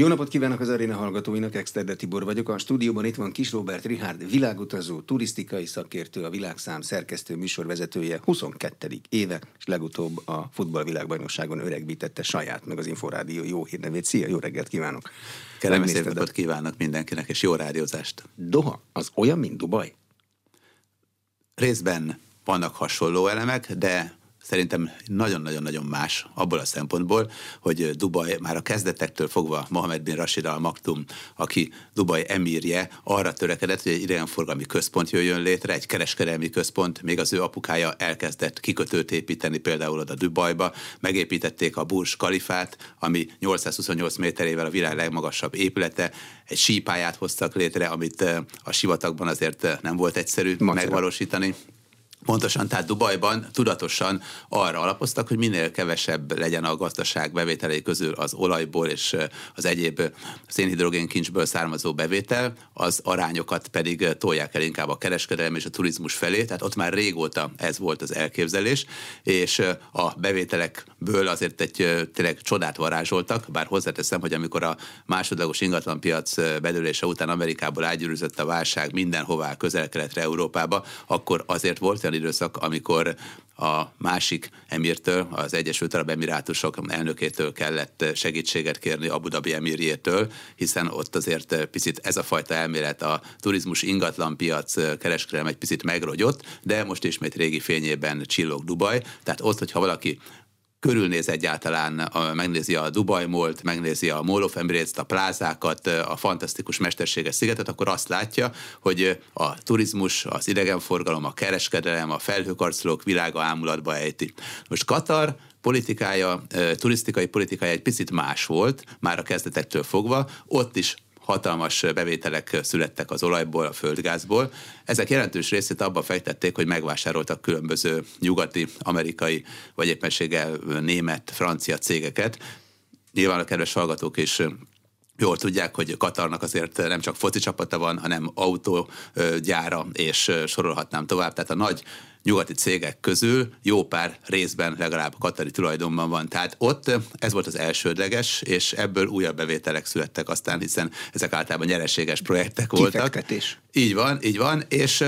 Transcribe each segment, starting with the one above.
Jó napot kívánok az aréna hallgatóinak, Exterde Tibor vagyok. A stúdióban itt van Kis Robert Richard, világutazó, turisztikai szakértő, a világszám szerkesztő, műsorvezetője, 22. éve, és legutóbb a futballvilágbajnokságon öregbítette saját, meg az Inforádió jó hírnevét. Szia, jó reggelt kívánok! Kellemes napot kívánok mindenkinek, és jó rádiózást! Doha, az olyan, mint Dubaj? Részben vannak hasonló elemek, de szerintem nagyon-nagyon-nagyon más abból a szempontból, hogy Dubaj már a kezdetektől fogva Mohamed bin Rashid al Maktum, aki Dubaj emírje, arra törekedett, hogy egy idegenforgalmi központ jöjjön létre, egy kereskedelmi központ, még az ő apukája elkezdett kikötőt építeni például oda Dubajba, megépítették a Burj Kalifát, ami 828 méterével a világ legmagasabb épülete, egy sípáját hoztak létre, amit eh, a sivatagban azért eh, nem volt egyszerű Macera. megvalósítani. Pontosan, tehát Dubajban tudatosan arra alapoztak, hogy minél kevesebb legyen a gazdaság bevételei közül az olajból és az egyéb szénhidrogénkincsből származó bevétel, az arányokat pedig tolják el inkább a kereskedelem és a turizmus felé, tehát ott már régóta ez volt az elképzelés, és a bevételekből azért egy tényleg csodát varázsoltak, bár hozzáteszem, hogy amikor a másodlagos ingatlanpiac bedőlése után Amerikából ágyűrűzött a válság mindenhová közel-keletre Európába, akkor azért volt olyan időszak, amikor a másik emirtől, az Egyesült Arab Emirátusok elnökétől kellett segítséget kérni Abu Dhabi emirjétől, hiszen ott azért picit ez a fajta elmélet, a turizmus ingatlanpiac kereskedelem egy picit megrogyott, de most ismét régi fényében csillog Dubaj, tehát ott, hogyha valaki körülnéz egyáltalán, megnézi a Dubai Molt, megnézi a Mall of Emirates, a plázákat, a fantasztikus mesterséges szigetet, akkor azt látja, hogy a turizmus, az idegenforgalom, a kereskedelem, a felhőkarcolók világa ámulatba ejti. Most Katar politikája, turisztikai politikája egy picit más volt, már a kezdetektől fogva, ott is hatalmas bevételek születtek az olajból, a földgázból. Ezek jelentős részét abba fektették, hogy megvásároltak különböző nyugati, amerikai, vagy éppenséggel német, francia cégeket. Nyilván a kedves hallgatók is jól tudják, hogy Katarnak azért nem csak foci csapata van, hanem autógyára, és sorolhatnám tovább. Tehát a nagy nyugati cégek közül jó pár részben legalább a katari tulajdonban van. Tehát ott ez volt az elsődleges, és ebből újabb bevételek születtek aztán, hiszen ezek általában nyereséges projektek voltak. Kifektetés. Így van, így van, és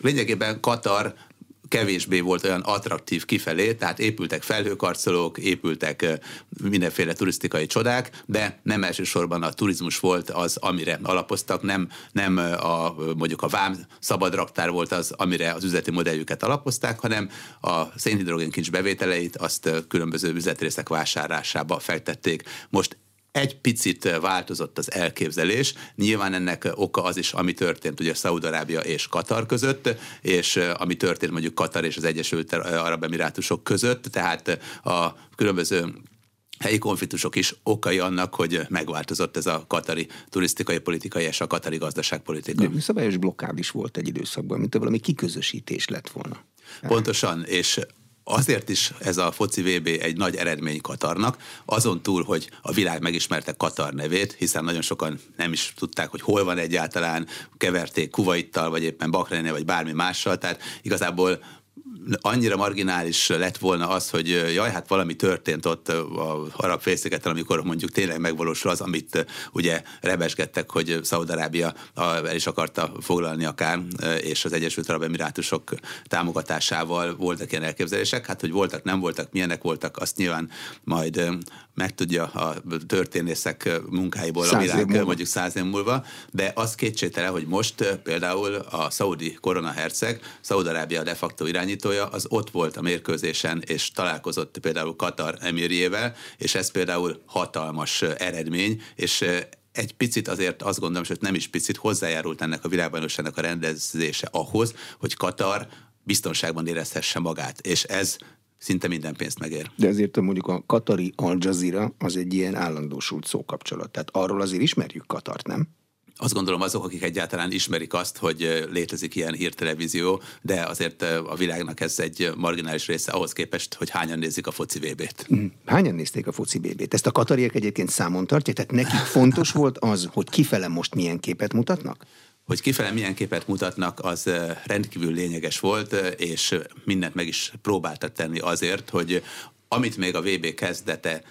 lényegében Katar kevésbé volt olyan attraktív kifelé, tehát épültek felhőkarcolók, épültek mindenféle turisztikai csodák, de nem elsősorban a turizmus volt az, amire alapoztak, nem, nem a, mondjuk a vám szabad raktár volt az, amire az üzleti modelljüket alapozták, hanem a szénhidrogénkincs bevételeit azt különböző üzletrészek vásárlásába fektették. Most egy picit változott az elképzelés. Nyilván ennek oka az is, ami történt ugye Szaudarábia és Katar között, és ami történt mondjuk Katar és az Egyesült Arab Emirátusok között, tehát a különböző helyi konfliktusok is okai annak, hogy megváltozott ez a katari turisztikai politikai és a katari gazdaságpolitika. De szabályos blokkád is volt egy időszakban, mint valami kiközösítés lett volna. Pontosan, és azért is ez a foci VB egy nagy eredmény Katarnak, azon túl, hogy a világ megismerte Katar nevét, hiszen nagyon sokan nem is tudták, hogy hol van egyáltalán, keverték Kuwaittal, vagy éppen Bahreinnél, vagy bármi mással, tehát igazából annyira marginális lett volna az, hogy jaj, hát valami történt ott a arab félszigeten, amikor mondjuk tényleg megvalósul az, amit ugye rebesgettek, hogy Szaudarábia el is akarta foglalni akár, és az Egyesült Arab Emirátusok támogatásával voltak ilyen elképzelések. Hát, hogy voltak, nem voltak, milyenek voltak, azt nyilván majd megtudja a történészek munkáiból száz a világ mondjuk száz év múlva, de az kétségtelen, hogy most például a szaudi koronaherceg, Szaudarábia de facto irányítója, az ott volt a mérkőzésen, és találkozott például Katar emirjével, és ez például hatalmas eredmény, és egy picit azért azt gondolom, hogy nem is picit hozzájárult ennek a világbajnokságnak a rendezése ahhoz, hogy Katar biztonságban érezhesse magát, és ez szinte minden pénzt megér. De ezért mondjuk a katari Al Jazeera az egy ilyen állandósult szókapcsolat. Tehát arról azért ismerjük Katart, nem? azt gondolom azok, akik egyáltalán ismerik azt, hogy létezik ilyen hírtelevízió, de azért a világnak ez egy marginális része ahhoz képest, hogy hányan nézik a foci VB-t. Mm. Hányan nézték a foci VB-t? Ezt a katariek egyébként számon tartják? Tehát nekik fontos volt az, hogy kifele most milyen képet mutatnak? Hogy kifele milyen képet mutatnak, az rendkívül lényeges volt, és mindent meg is próbáltak tenni azért, hogy amit még a VB kezdete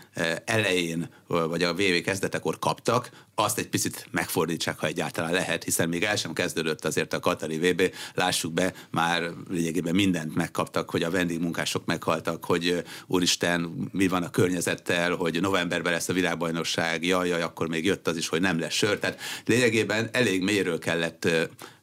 elején, vagy a VB kezdetekor kaptak, azt egy picit megfordítsák, ha egyáltalán lehet, hiszen még el sem kezdődött azért a Katari VB, lássuk be, már lényegében mindent megkaptak, hogy a vendégmunkások meghaltak, hogy úristen, mi van a környezettel, hogy novemberben lesz a világbajnokság, jaj, jaj, akkor még jött az is, hogy nem lesz sör. Tehát lényegében elég mélyről kellett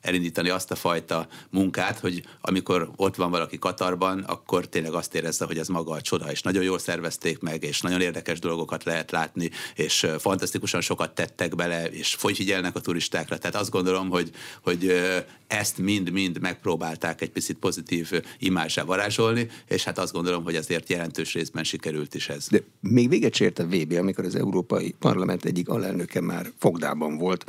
elindítani azt a fajta munkát, hogy amikor ott van valaki Katarban, akkor tényleg azt érezze, hogy ez maga a csoda, és nagyon jól szervezték meg, és nagyon érdekes dolgokat lehet látni, és fantasztikusan sokat tettek bele, és figyelnek a turistákra. Tehát azt gondolom, hogy, hogy ezt mind-mind megpróbálták egy picit pozitív imázsá varázsolni, és hát azt gondolom, hogy azért jelentős részben sikerült is ez. De még véget sért a VB, amikor az Európai Parlament egyik alelnöke már fogdában volt,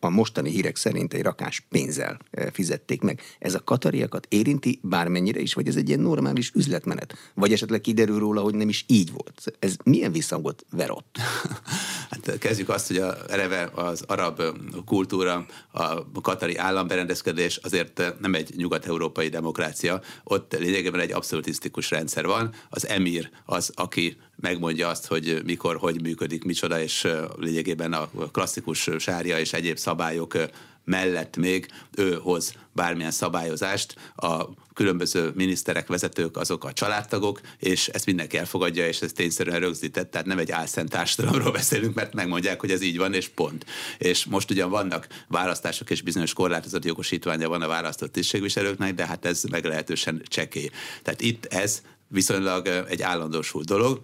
a mostani hírek szerint egy rakás pénzzel fizették meg. Ez a katariakat érinti bármennyire is, vagy ez egy ilyen normális üzletmenet? Vagy esetleg kiderül róla, hogy nem is így volt? Ez milyen visszhangot verott? Hát kezdjük azt, hogy a, eleve az arab kultúra, a katari államberendezkedés azért nem egy nyugat-európai demokrácia. Ott lényegében egy abszolutisztikus rendszer van. Az emír az, aki megmondja azt, hogy mikor, hogy működik, micsoda, és lényegében a klasszikus sárja és egyéb szabályok mellett még ő hoz bármilyen szabályozást, a különböző miniszterek, vezetők, azok a családtagok, és ezt mindenki elfogadja, és ez tényszerűen rögzített, tehát nem egy álszent társadalomról beszélünk, mert megmondják, hogy ez így van, és pont. És most ugyan vannak választások, és bizonyos korlátozott jogosítványa van a választott tisztségviselőknek, de hát ez meglehetősen csekély. Tehát itt ez viszonylag egy állandósult dolog,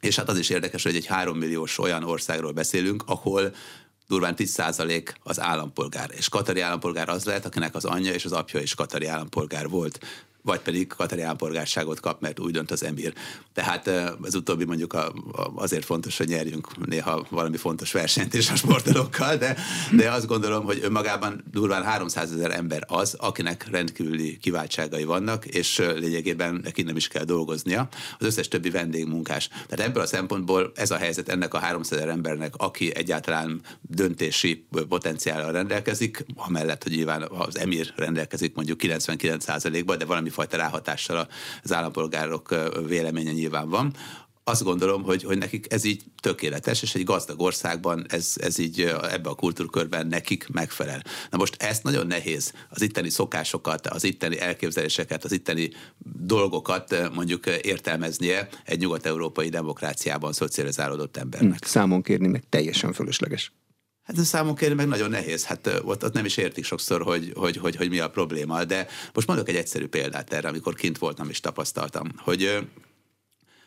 és hát az is érdekes, hogy egy három milliós olyan országról beszélünk, ahol durván 10% az állampolgár. És katari állampolgár az lehet, akinek az anyja és az apja is katari állampolgár volt vagy pedig katari állampolgárságot kap, mert úgy dönt az emír. Tehát ez utóbbi mondjuk a, a, azért fontos, hogy nyerjünk néha valami fontos versenyt is a sportolókkal, de, de azt gondolom, hogy önmagában durván 300 ezer ember az, akinek rendkívüli kiváltságai vannak, és lényegében neki nem is kell dolgoznia. Az összes többi vendégmunkás. Tehát ebből a szempontból ez a helyzet ennek a 300 ezer embernek, aki egyáltalán döntési potenciállal rendelkezik, amellett, hogy nyilván az emír rendelkezik mondjuk 99%-ban, de valami fajta ráhatással az állampolgárok véleménye nyilván van, azt gondolom, hogy, hogy nekik ez így tökéletes, és egy gazdag országban ez, ez így ebbe a kultúrkörben nekik megfelel. Na most ezt nagyon nehéz az itteni szokásokat, az itteni elképzeléseket, az itteni dolgokat mondjuk értelmeznie egy nyugat-európai demokráciában szocializálódott embernek. Számon kérni meg teljesen fölösleges. Hát a számon meg nagyon nehéz, hát ott, ott nem is értik sokszor, hogy, hogy, hogy, hogy mi a probléma, de most mondok egy egyszerű példát erre, amikor kint voltam és tapasztaltam, hogy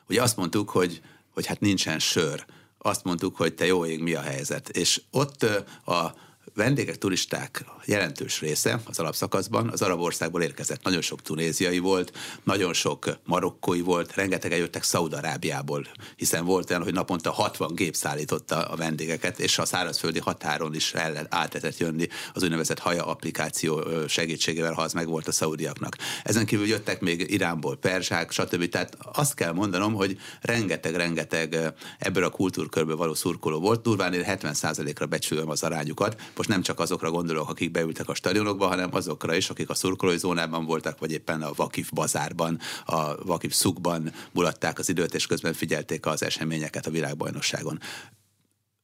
ugye azt mondtuk, hogy, hogy hát nincsen sör, azt mondtuk, hogy te jó ég, mi a helyzet, és ott a vendégek, turisták jelentős része az alapszakaszban az arab országból érkezett. Nagyon sok tunéziai volt, nagyon sok marokkói volt, rengeteg jöttek Szaudarábiából, hiszen volt olyan, hogy naponta 60 gép szállította a vendégeket, és a szárazföldi határon is el átletett jönni az úgynevezett haja applikáció segítségével, ha az meg volt a szaudiaknak. Ezen kívül jöttek még Iránból perzsák, stb. Tehát azt kell mondanom, hogy rengeteg-rengeteg ebből a kultúrkörből való szurkoló volt, durván 70%-ra becsülöm az arányukat. Most nem csak azokra gondolok, akik beültek a stadionokba, hanem azokra is, akik a szurkolói zónában voltak, vagy éppen a Vakif bazárban, a Vakif szukban mulatták az időt, és közben figyelték az eseményeket a világbajnosságon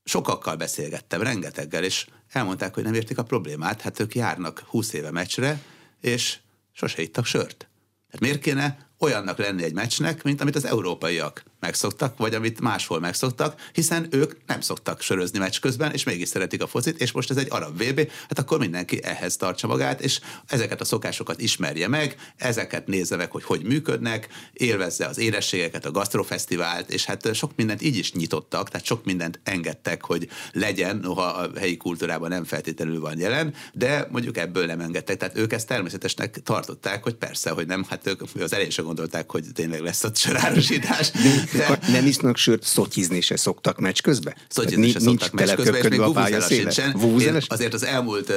sokakkal beszélgettem, rengeteggel, és elmondták, hogy nem értik a problémát, hát ők járnak 20 éve meccsre, és sose ittak sört. Hát miért kéne olyannak lenni egy meccsnek, mint amit az európaiak megszoktak, vagy amit máshol megszoktak, hiszen ők nem szoktak sörözni meccs közben, és mégis szeretik a focit, és most ez egy arab VB, hát akkor mindenki ehhez tartsa magát, és ezeket a szokásokat ismerje meg, ezeket nézze meg, hogy hogy működnek, élvezze az érességeket, a gasztrofesztivált, és hát sok mindent így is nyitottak, tehát sok mindent engedtek, hogy legyen, noha a helyi kultúrában nem feltétlenül van jelen, de mondjuk ebből nem engedtek, tehát ők ezt természetesnek tartották, hogy persze, hogy nem, hát ők az elején gondolták, hogy tényleg lesz ott sörárosítás. Nem isznak sört, szotyizni se szoktak meccs közben? Szotyizni se szoktak meccs közben, és még a sincsen. Én azért az elmúlt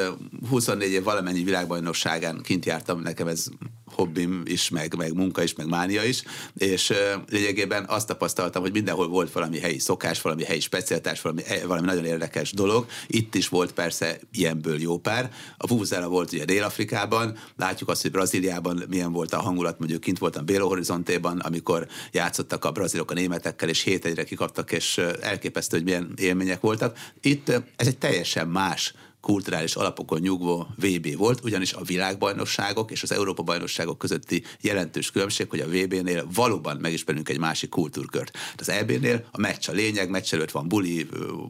24 év valamennyi világbajnokságán kint jártam, nekem ez hobbim is, meg, meg munka is, meg mánia is, és lényegében azt tapasztaltam, hogy mindenhol volt valami helyi szokás, valami helyi specialitás, valami, e, valami nagyon érdekes dolog. Itt is volt persze ilyenből jó pár. A Vuvuzela volt ugye Dél-Afrikában, látjuk azt, hogy Brazíliában milyen volt a hangulat, mondjuk kint voltam Bélo Horizontéban, amikor játszottak a brazilok a németekkel, és hét egyre kikaptak, és elképesztő, hogy milyen élmények voltak. Itt ez egy teljesen más kulturális alapokon nyugvó VB volt, ugyanis a világbajnokságok és az Európa bajnokságok közötti jelentős különbség, hogy a VB-nél valóban megismerünk egy másik kultúrkört. Az EB-nél a meccs a lényeg, meccs előtt van buli,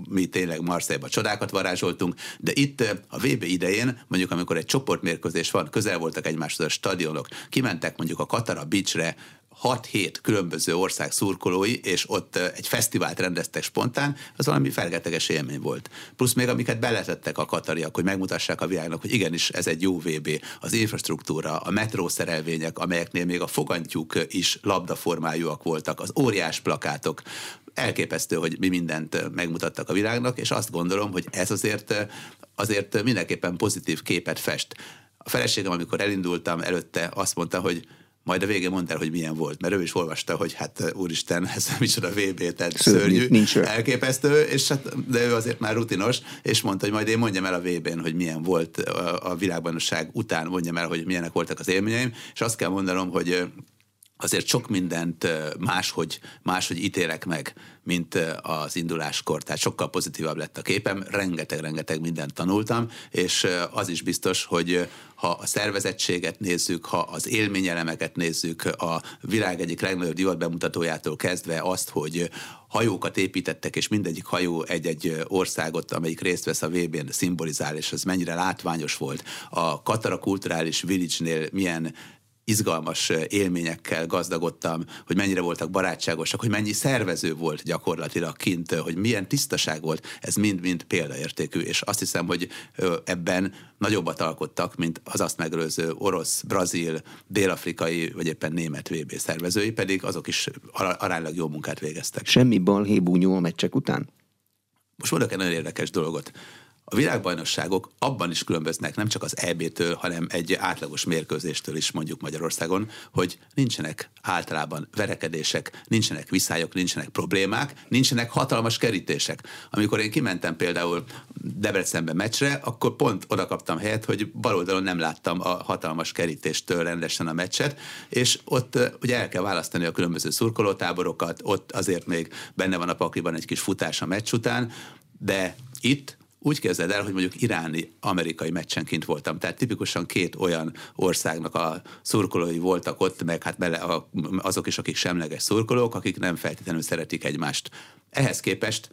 mi tényleg Marseille-ba csodákat varázsoltunk, de itt a VB idején, mondjuk amikor egy csoportmérkőzés van, közel voltak egymáshoz a stadionok, kimentek mondjuk a Katara Beachre 6-7 különböző ország szurkolói, és ott egy fesztivált rendeztek spontán, az valami felgeteges élmény volt. Plusz még amiket beletettek a katariak, hogy megmutassák a világnak, hogy igenis ez egy jó VB, az infrastruktúra, a metrószerelvények, amelyeknél még a fogantyúk is labdaformájúak voltak, az óriás plakátok, elképesztő, hogy mi mindent megmutattak a világnak, és azt gondolom, hogy ez azért, azért mindenképpen pozitív képet fest. A feleségem, amikor elindultam, előtte azt mondta, hogy majd a végén mondta, hogy milyen volt, mert ő is olvasta, hogy hát úristen, ez micsoda VB, tehát szörnyű, nincs elképesztő, és hát, de ő azért már rutinos, és mondta, hogy majd én mondjam el a VB-n, hogy milyen volt a, a világbajnokság után, mondjam el, hogy milyenek voltak az élményeim, és azt kell mondanom, hogy azért sok mindent máshogy, máshogy ítélek meg, mint az induláskor. Tehát sokkal pozitívabb lett a képem, rengeteg-rengeteg mindent tanultam, és az is biztos, hogy ha a szervezettséget nézzük, ha az élményelemeket nézzük, a világ egyik legnagyobb divat bemutatójától kezdve azt, hogy hajókat építettek, és mindegyik hajó egy-egy országot, amelyik részt vesz a VB-n szimbolizál, és ez mennyire látványos volt. A Katara Kulturális Village-nél milyen izgalmas élményekkel gazdagodtam, hogy mennyire voltak barátságosak, hogy mennyi szervező volt gyakorlatilag kint, hogy milyen tisztaság volt, ez mind-mind példaértékű, és azt hiszem, hogy ebben nagyobbat alkottak, mint az azt megelőző orosz, brazil, dél-afrikai, vagy éppen német VB szervezői, pedig azok is aránylag jó munkát végeztek. Semmi balhébúnyó a meccsek után? Most mondok egy nagyon érdekes dolgot. A világbajnokságok abban is különböznek, nem csak az EB-től, hanem egy átlagos mérkőzéstől is mondjuk Magyarországon, hogy nincsenek általában verekedések, nincsenek viszályok, nincsenek problémák, nincsenek hatalmas kerítések. Amikor én kimentem például Debrecenbe meccsre, akkor pont oda kaptam helyet, hogy baloldalon nem láttam a hatalmas kerítéstől rendesen a meccset, és ott ugye el kell választani a különböző szurkolótáborokat, ott azért még benne van a pakliban egy kis futás a meccs után, de itt úgy kezded el, hogy mondjuk iráni amerikai meccsenként voltam. Tehát tipikusan két olyan országnak a szurkolói voltak ott, meg hát bele a, azok is, akik semleges szurkolók, akik nem feltétlenül szeretik egymást. Ehhez képest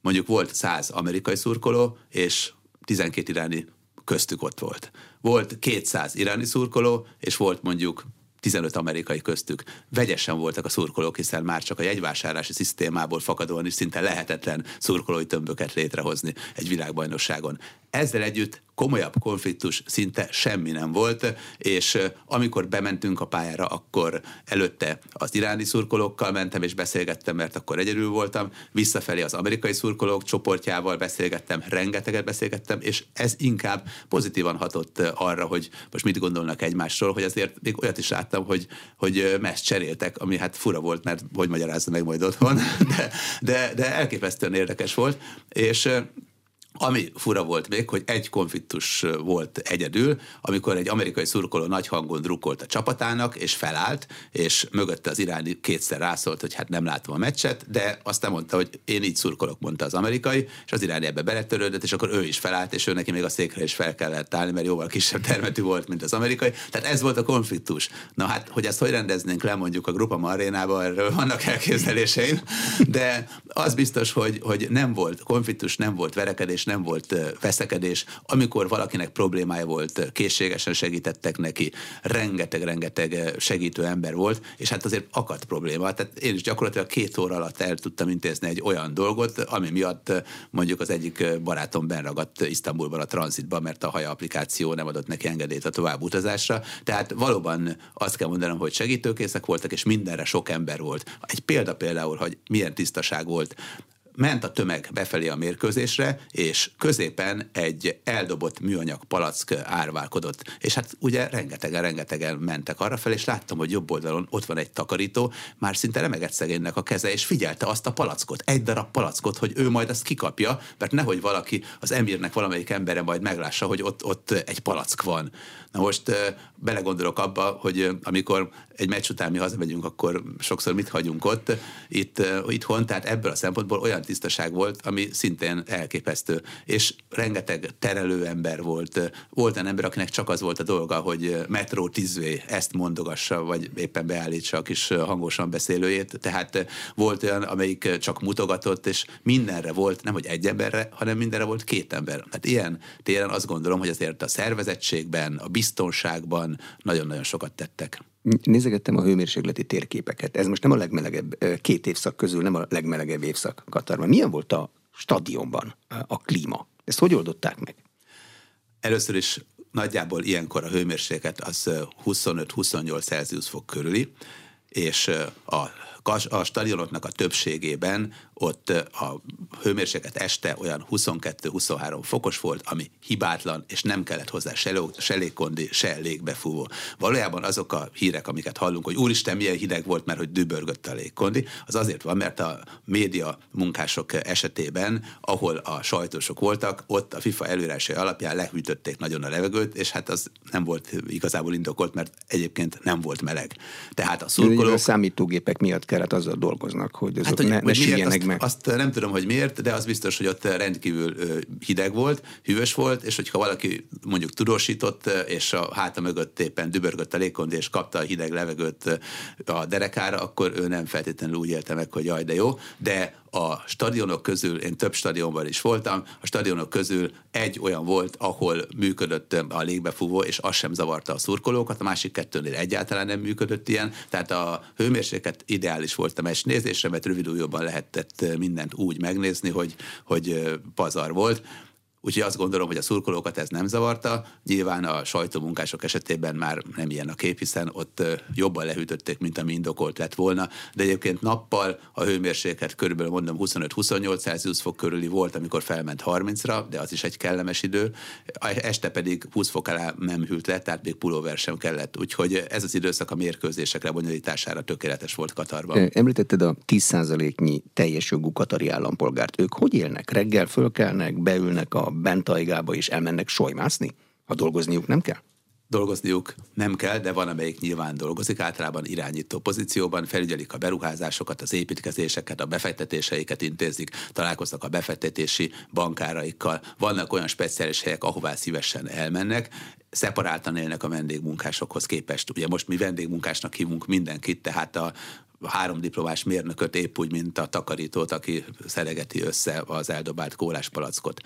mondjuk volt száz amerikai szurkoló, és 12 iráni köztük ott volt. Volt 200 iráni szurkoló, és volt mondjuk 15 amerikai köztük. Vegyesen voltak a szurkolók, hiszen már csak a jegyvásárlási szisztémából fakadóan is szinte lehetetlen szurkolói tömböket létrehozni egy világbajnokságon. Ezzel együtt komolyabb konfliktus szinte semmi nem volt, és amikor bementünk a pályára, akkor előtte az iráni szurkolókkal mentem és beszélgettem, mert akkor egyedül voltam, visszafelé az amerikai szurkolók csoportjával beszélgettem, rengeteget beszélgettem, és ez inkább pozitívan hatott arra, hogy most mit gondolnak egymásról, hogy azért még olyat is láttam, hogy, hogy messz cseréltek, ami hát fura volt, mert hogy magyarázza meg majd otthon, de, de, de elképesztően érdekes volt, és ami fura volt még, hogy egy konfliktus volt egyedül, amikor egy amerikai szurkoló nagy hangon drukkolt a csapatának, és felállt, és mögötte az iráni kétszer rászólt, hogy hát nem látom a meccset, de aztán mondta, hogy én így szurkolok, mondta az amerikai, és az iráni ebbe beletörődött, és akkor ő is felállt, és ő neki még a székre is fel kellett állni, mert jóval kisebb termetű volt, mint az amerikai. Tehát ez volt a konfliktus. Na hát, hogy ezt hogy rendeznénk le mondjuk a Grupa Arénába, erről vannak elképzeléseim, de az biztos, hogy, hogy nem volt konfliktus, nem volt verekedés, nem volt veszekedés. Amikor valakinek problémája volt, készségesen segítettek neki, rengeteg-rengeteg segítő ember volt, és hát azért akadt probléma. Tehát én is gyakorlatilag két óra alatt el tudtam intézni egy olyan dolgot, ami miatt mondjuk az egyik barátom benragadt Isztambulban a tranzitban, mert a haja applikáció nem adott neki engedélyt a tovább utazásra. Tehát valóban azt kell mondanom, hogy segítőkészek voltak, és mindenre sok ember volt. Egy példa például, hogy milyen tisztaság volt ment a tömeg befelé a mérkőzésre, és középen egy eldobott műanyag palack árválkodott. És hát ugye rengetegen, rengetegen mentek arra fel, és láttam, hogy jobb oldalon ott van egy takarító, már szinte remegett szegénynek a keze, és figyelte azt a palackot, egy darab palackot, hogy ő majd azt kikapja, mert nehogy valaki, az emírnek valamelyik embere majd meglássa, hogy ott, ott egy palack van. Na most belegondolok abba, hogy amikor egy meccs után mi hazamegyünk, akkor sokszor mit hagyunk ott, itt, itthon, tehát ebből a szempontból olyan tisztaság volt, ami szintén elképesztő. És rengeteg terelő ember volt. Volt olyan ember, akinek csak az volt a dolga, hogy metró tízvé ezt mondogassa, vagy éppen beállítsa a kis hangosan beszélőjét. Tehát volt olyan, amelyik csak mutogatott, és mindenre volt, nem hogy egy emberre, hanem mindenre volt két ember. Tehát ilyen téren azt gondolom, hogy azért a szervezettségben, a biztonságban nagyon-nagyon sokat tettek. Nézegettem a hőmérsékleti térképeket. Ez most nem a legmelegebb két évszak közül, nem a legmelegebb évszak Katarban. Milyen volt a stadionban a klíma? Ezt hogy oldották meg? Először is nagyjából ilyenkor a hőmérséklet az 25-28 Celsius fok körüli, és a, a stadionoknak a többségében ott a hőmérséklet este olyan 22-23 fokos volt, ami hibátlan, és nem kellett hozzá se, se légkondi, se légbefúvó. Valójában azok a hírek, amiket hallunk, hogy úristen, milyen hideg volt, mert hogy dübörgött a légkondi, az azért van, mert a média munkások esetében, ahol a sajtósok voltak, ott a FIFA előírásai alapján lehűtötték nagyon a levegőt, és hát az nem volt igazából indokolt, mert egyébként nem volt meleg. Tehát a szurkolók... A számítógépek miatt kellett azzal dolgoznak, hogy azok hát, hogy, ne, ne azt, meg. Azt nem tudom, hogy miért, de az biztos, hogy ott rendkívül hideg volt, hűvös volt, és hogyha valaki mondjuk tudósított, és a háta mögött éppen dübörgött a légkondi, és kapta a hideg levegőt a derekára, akkor ő nem feltétlenül úgy élte meg, hogy jaj, de jó, de a stadionok közül, én több stadionban is voltam, a stadionok közül egy olyan volt, ahol működött a légbefúvó, és az sem zavarta a szurkolókat, a másik kettőnél egyáltalán nem működött ilyen, tehát a hőmérséklet ideális volt a meccs nézésre, mert rövidújóban lehetett mindent úgy megnézni, hogy, hogy pazar volt. Úgyhogy azt gondolom, hogy a szurkolókat ez nem zavarta. Nyilván a sajtómunkások esetében már nem ilyen a kép, hiszen ott jobban lehűtötték, mint ami indokolt lett volna. De egyébként nappal a hőmérséklet körülbelül mondom 25-28 Celsius fok körüli volt, amikor felment 30-ra, de az is egy kellemes idő. Este pedig 20 fok alá nem hűlt le, tehát még pulóver sem kellett. Úgyhogy ez az időszak a mérkőzések lebonyolítására tökéletes volt Katarban. Említetted a 10%-nyi teljes jogú katari állampolgárt. Ők hogy élnek? Reggel fölkelnek, beülnek a bent ajgába és elmennek solymászni? Ha dolgozniuk nem kell? dolgozniuk nem kell, de van, amelyik nyilván dolgozik, általában irányító pozícióban, felügyelik a beruházásokat, az építkezéseket, a befektetéseiket intézik, találkoznak a befektetési bankáraikkal. Vannak olyan speciális helyek, ahová szívesen elmennek, szeparáltan élnek a vendégmunkásokhoz képest. Ugye most mi vendégmunkásnak hívunk mindenkit, tehát a három diplomás mérnököt épp úgy, mint a takarítót, aki szeregeti össze az eldobált kóláspalackot.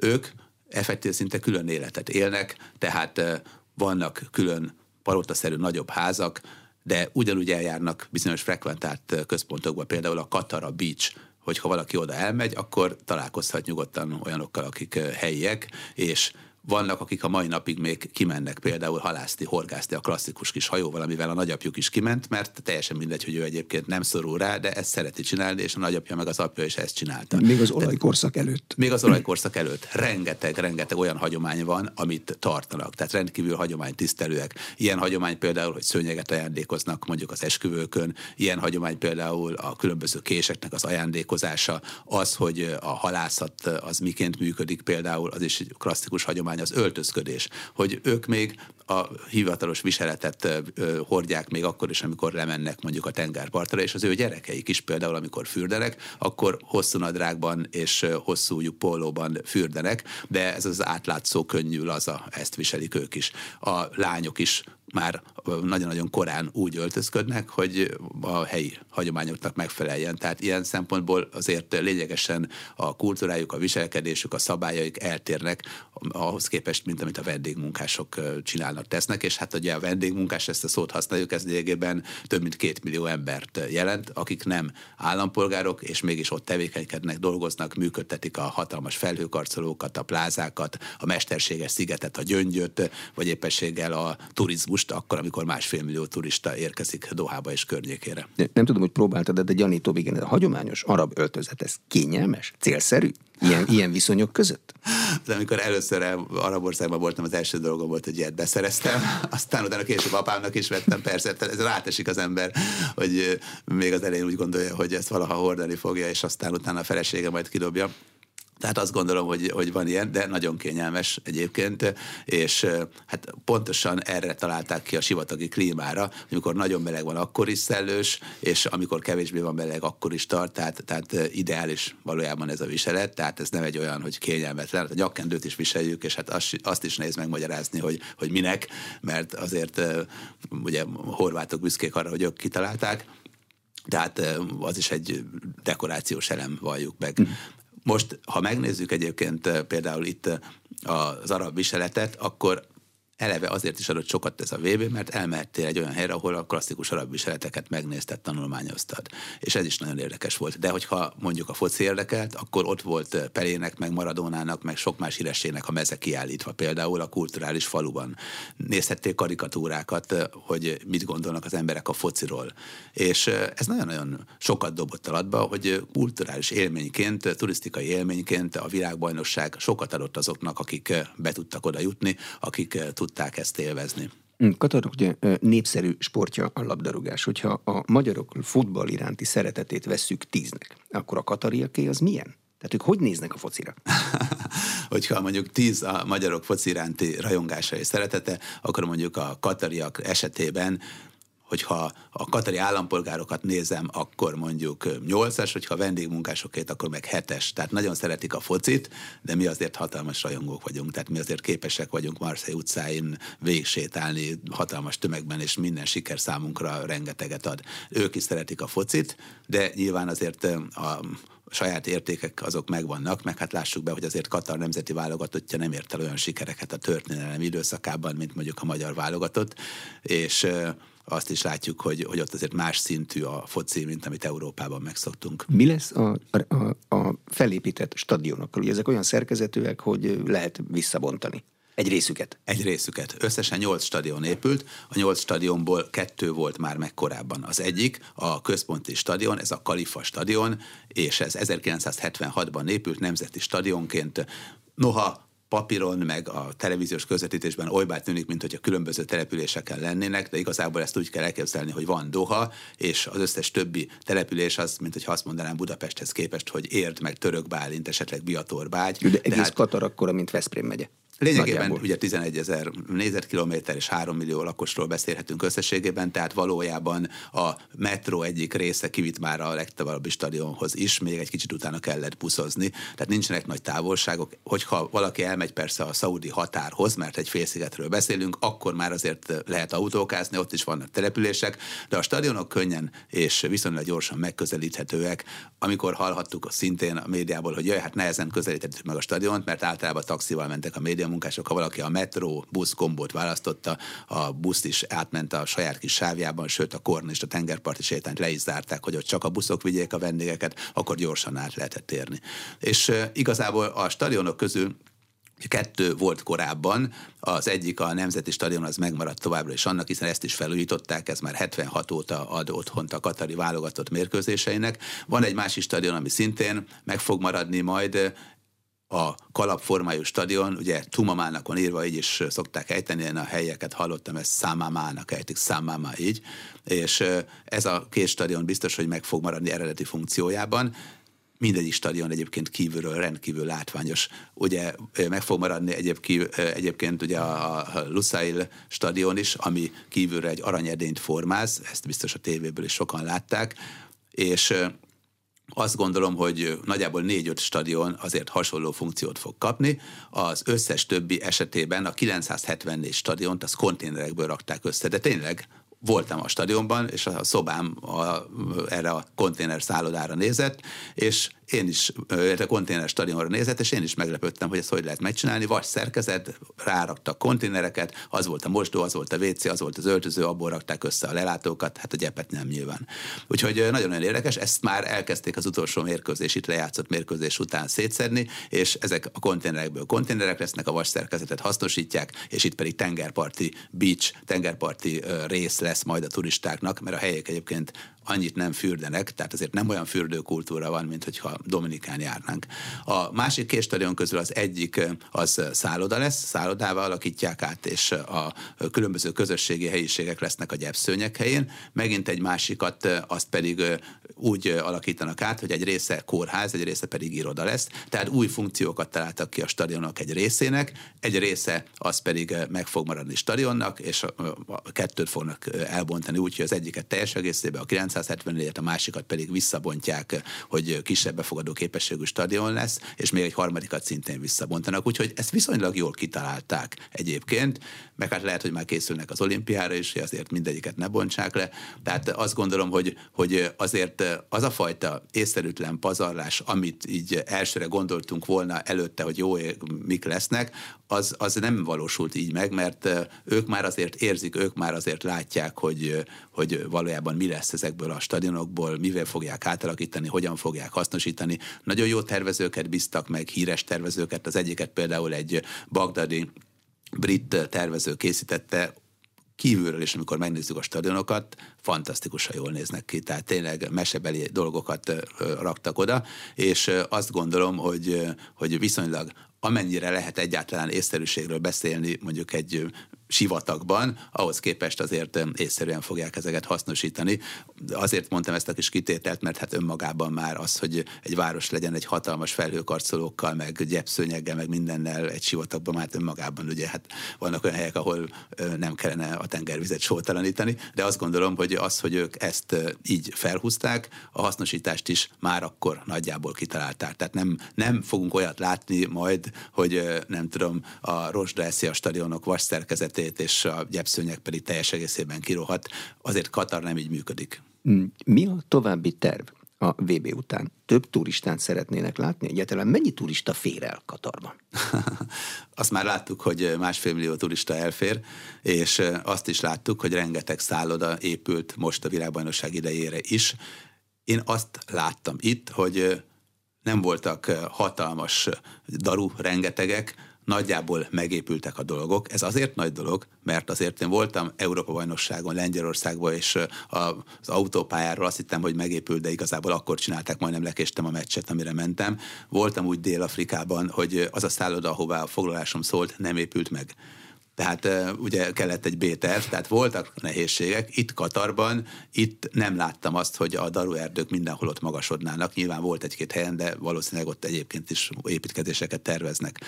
Ők effektív szinte külön életet élnek, tehát vannak külön palotaszerű nagyobb házak, de ugyanúgy eljárnak bizonyos frekventált központokba, például a Katara Beach, hogyha valaki oda elmegy, akkor találkozhat nyugodtan olyanokkal, akik helyiek, és vannak, akik a mai napig még kimennek például halászni, horgászni a klasszikus kis hajóval, amivel a nagyapjuk is kiment, mert teljesen mindegy, hogy ő egyébként nem szorul rá, de ezt szereti csinálni, és a nagyapja meg az apja is ezt csinálta. Még az olajkorszak előtt. Még az olajkorszak előtt. Rengeteg, rengeteg olyan hagyomány van, amit tartanak. Tehát rendkívül tisztelőek. Ilyen hagyomány például, hogy szőnyeget ajándékoznak mondjuk az esküvőkön, ilyen hagyomány például a különböző késeknek az ajándékozása, az, hogy a halászat az miként működik például, az is egy klasszikus hagyomány hagyomány az öltözködés, hogy ők még a hivatalos viseletet hordják még akkor is, amikor lemennek mondjuk a tengerpartra, és az ő gyerekeik is például, amikor fürdenek, akkor hosszú nadrágban és hosszú pólóban fürdenek, de ez az átlátszó, könnyű, laza, ezt viselik ők is. A lányok is már nagyon-nagyon korán úgy öltözködnek, hogy a helyi hagyományoknak megfeleljen. Tehát ilyen szempontból azért lényegesen a kultúrájuk, a viselkedésük, a szabályaik eltérnek ahhoz képest, mint amit a vendégmunkások csinálnak, tesznek, és hát ugye a vendégmunkás, ezt a szót használjuk, ez lényegében több mint két millió embert jelent, akik nem állampolgárok, és mégis ott tevékenykednek, dolgoznak, működtetik a hatalmas felhőkarcolókat, a plázákat, a mesterséges szigetet, a gyöngyöt, vagy éppenséggel a turizmust, akkor, amikor másfél millió turista érkezik Dohába és környékére. Nem tudom, hogy próbáltad, de gyanítom, igen, a hagyományos arab öltözet, ez kényelmes, célszerű? Ilyen, ilyen viszonyok között? De amikor először arab országban voltam, az első dolgom volt, hogy ilyet beszereztem, aztán utána később apámnak is vettem, persze, ez rátesik az ember, hogy még az elején úgy gondolja, hogy ezt valaha hordani fogja, és aztán utána a felesége majd kidobja. Tehát azt gondolom, hogy, hogy van ilyen, de nagyon kényelmes egyébként, és hát pontosan erre találták ki a sivatagi klímára, amikor nagyon meleg van, akkor is szellős, és amikor kevésbé van meleg, akkor is tart, tehát, tehát ideális valójában ez a viselet, tehát ez nem egy olyan, hogy kényelmetlen, hát a nyakkendőt is viseljük, és hát azt, azt is nehéz megmagyarázni, hogy, hogy minek, mert azért ugye horvátok büszkék arra, hogy ők kitalálták, tehát az is egy dekorációs elem, valljuk meg. Most, ha megnézzük egyébként eh, például itt eh, az arab viseletet, akkor eleve azért is adott sokat ez a VB, mert elmehettél egy olyan helyre, ahol a klasszikus arab viseleteket megnézted, tanulmányoztad. És ez is nagyon érdekes volt. De hogyha mondjuk a foci érdekelt, akkor ott volt Pelének, meg Maradónának, meg sok más hírességnek a meze kiállítva, például a kulturális faluban. Nézhették karikatúrákat, hogy mit gondolnak az emberek a fociról. És ez nagyon-nagyon sokat dobott alatba, hogy kulturális élményként, turisztikai élményként a világbajnokság sokat adott azoknak, akik be tudtak oda jutni, akik tud tudták ezt élvezni. Hm, Katar ugye népszerű sportja a labdarúgás. Hogyha a magyarok futball iránti szeretetét vesszük tíznek, akkor a katariaké az milyen? Tehát ők hogy néznek a focira? Hogyha mondjuk tíz a magyarok foci iránti rajongása és szeretete, akkor mondjuk a katariak esetében hogyha a katari állampolgárokat nézem, akkor mondjuk 8-as, hogyha a vendégmunkásokét, akkor meg 7-es. Tehát nagyon szeretik a focit, de mi azért hatalmas rajongók vagyunk, tehát mi azért képesek vagyunk Marseille utcáin végsétálni hatalmas tömegben, és minden siker számunkra rengeteget ad. Ők is szeretik a focit, de nyilván azért a saját értékek azok megvannak, meg hát lássuk be, hogy azért Katar nemzeti válogatottja nem ért el olyan sikereket a történelem időszakában, mint mondjuk a magyar válogatott, és azt is látjuk, hogy, hogy ott azért más szintű a foci, mint amit Európában megszoktunk. Mi lesz a, a, a felépített stadionokkal? Ugye ezek olyan szerkezetűek, hogy lehet visszabontani. Egy részüket? Egy részüket. Összesen nyolc stadion épült, a nyolc stadionból kettő volt már meg korábban. Az egyik a központi stadion, ez a Kalifa stadion, és ez 1976-ban épült nemzeti stadionként. Noha papíron, meg a televíziós közvetítésben olybá tűnik, mint hogy a különböző településeken lennének, de igazából ezt úgy kell elképzelni, hogy van Doha, és az összes többi település az, mint hogy azt mondanám Budapesthez képest, hogy Érd, meg Török Bálint, esetleg Biatorbágy. De egész hát, Katar akkora, mint Veszprém megye. Lényegében Nagyjából. ugye 11 ezer négyzetkilométer és 3 millió lakosról beszélhetünk összességében, tehát valójában a metró egyik része kivitt már a legtavalabbi stadionhoz is, még egy kicsit utána kellett buszozni, tehát nincsenek nagy távolságok. Hogyha valaki elmegy persze a szaudi határhoz, mert egy félszigetről beszélünk, akkor már azért lehet autókázni, ott is vannak települések, de a stadionok könnyen és viszonylag gyorsan megközelíthetőek. Amikor hallhattuk szintén a médiából, hogy jaj, hát nehezen közelítettük meg a stadiont, mert általában taxival mentek a média munkások, ha valaki a metró busz kombót választotta, a busz is átment a saját kis sávjában, sőt a korn és a tengerparti sétányt le is zárták, hogy ott csak a buszok vigyék a vendégeket, akkor gyorsan át lehetett érni. És igazából a stadionok közül Kettő volt korábban, az egyik a Nemzeti Stadion, az megmaradt továbbra is annak, hiszen ezt is felújították, ez már 76 óta ad otthont a katari válogatott mérkőzéseinek. Van egy másik stadion, ami szintén meg fog maradni majd, a kalapformájú stadion, ugye Tumamának van írva, így is szokták ejteni, én a helyeket hallottam, ezt Számámának ejtik, Számámá így, és ez a két stadion biztos, hogy meg fog maradni eredeti funkciójában, mindegyik stadion egyébként kívülről rendkívül látványos. Ugye meg fog maradni egyébként, egyébként ugye a, Lusail stadion is, ami kívülre egy aranyedényt formáz, ezt biztos a tévéből is sokan látták, és azt gondolom, hogy nagyjából négy-öt stadion azért hasonló funkciót fog kapni. Az összes többi esetében a 974 stadiont az konténerekből rakták össze, de tényleg voltam a stadionban, és a szobám a, erre a konténer szállodára nézett, és én is, a konténer stadionra nézett, és én is meglepődtem, hogy ezt hogy lehet megcsinálni. Vagy szerkezet, ráraktak konténereket, az volt a mosdó, az volt a WC, az volt az öltöző, abból rakták össze a lelátókat, hát a gyepet nem nyilván. Úgyhogy nagyon-nagyon érdekes, ezt már elkezdték az utolsó mérkőzés, itt lejátszott mérkőzés után szétszedni, és ezek a konténerekből konténerek lesznek, a vasszerkezetet hasznosítják, és itt pedig tengerparti beach, tengerparti rész lesz majd a turistáknak, mert a helyek egyébként annyit nem fürdenek, tehát azért nem olyan fürdőkultúra van, mint hogyha Dominikán járnánk. A másik két stadion közül az egyik az szálloda lesz, szállodával alakítják át, és a különböző közösségi helyiségek lesznek a gyepszőnyek helyén. Megint egy másikat, azt pedig úgy alakítanak át, hogy egy része kórház, egy része pedig iroda lesz. Tehát új funkciókat találtak ki a stadionok egy részének, egy része az pedig meg fog maradni stadionnak, és a kettőt fognak elbontani úgy, hogy az egyiket teljes egészében a 970 a másikat pedig visszabontják, hogy kisebb befogadó képességű stadion lesz, és még egy harmadikat szintén visszabontanak. Úgyhogy ezt viszonylag jól kitalálták egyébként, meg hát lehet, hogy már készülnek az olimpiára is, hogy azért mindegyiket ne bontsák le. Tehát azt gondolom, hogy, hogy azért az a fajta észszerűtlen pazarlás, amit így elsőre gondoltunk volna előtte, hogy jó, mik lesznek, az, az nem valósult így meg, mert ők már azért érzik, ők már azért látják, hogy, hogy valójában mi lesz ezekből a stadionokból, mivel fogják átalakítani, hogyan fogják hasznosítani. Nagyon jó tervezőket bíztak meg, híres tervezőket, az egyiket például egy bagdadi brit tervező készítette, kívülről is, amikor megnézzük a stadionokat, fantasztikusan jól néznek ki, tehát tényleg mesebeli dolgokat raktak oda, és azt gondolom, hogy, hogy viszonylag amennyire lehet egyáltalán észszerűségről beszélni mondjuk egy sivatagban, ahhoz képest azért észszerűen fogják ezeket hasznosítani. Azért mondtam ezt a kis kitételt, mert hát önmagában már az, hogy egy város legyen egy hatalmas felhőkarcolókkal, meg gyepszőnyeggel, meg mindennel egy sivatagban, már hát önmagában ugye hát vannak olyan helyek, ahol nem kellene a tengervizet sótalanítani, de azt gondolom, hogy az, hogy ők ezt így felhúzták, a hasznosítást is már akkor nagyjából kitalálták. Tehát nem, nem fogunk olyat látni majd, hogy nem tudom, a Rosda eszi a stadionok vas szerkezetét, és a gyepszőnyek pedig teljes egészében kirohat. Azért Katar nem így működik. Mm, mi a további terv? a VB után. Több turistát szeretnének látni? Egyáltalán mennyi turista fér el Katarban? azt már láttuk, hogy másfél millió turista elfér, és azt is láttuk, hogy rengeteg szálloda épült most a világbajnokság idejére is. Én azt láttam itt, hogy nem voltak hatalmas daru rengetegek, nagyjából megépültek a dolgok. Ez azért nagy dolog, mert azért én voltam Európa-bajnokságon Lengyelországban, és az autópályáról azt hittem, hogy megépült, de igazából akkor csinálták, majdnem lekéstem a meccset, amire mentem. Voltam úgy Dél-Afrikában, hogy az a szálloda, ahová a foglalásom szólt, nem épült meg. Tehát ugye kellett egy B-terv, tehát voltak nehézségek. Itt Katarban, itt nem láttam azt, hogy a daruerdők mindenhol ott magasodnának. Nyilván volt egy-két helyen, de valószínűleg ott egyébként is építkezéseket terveznek.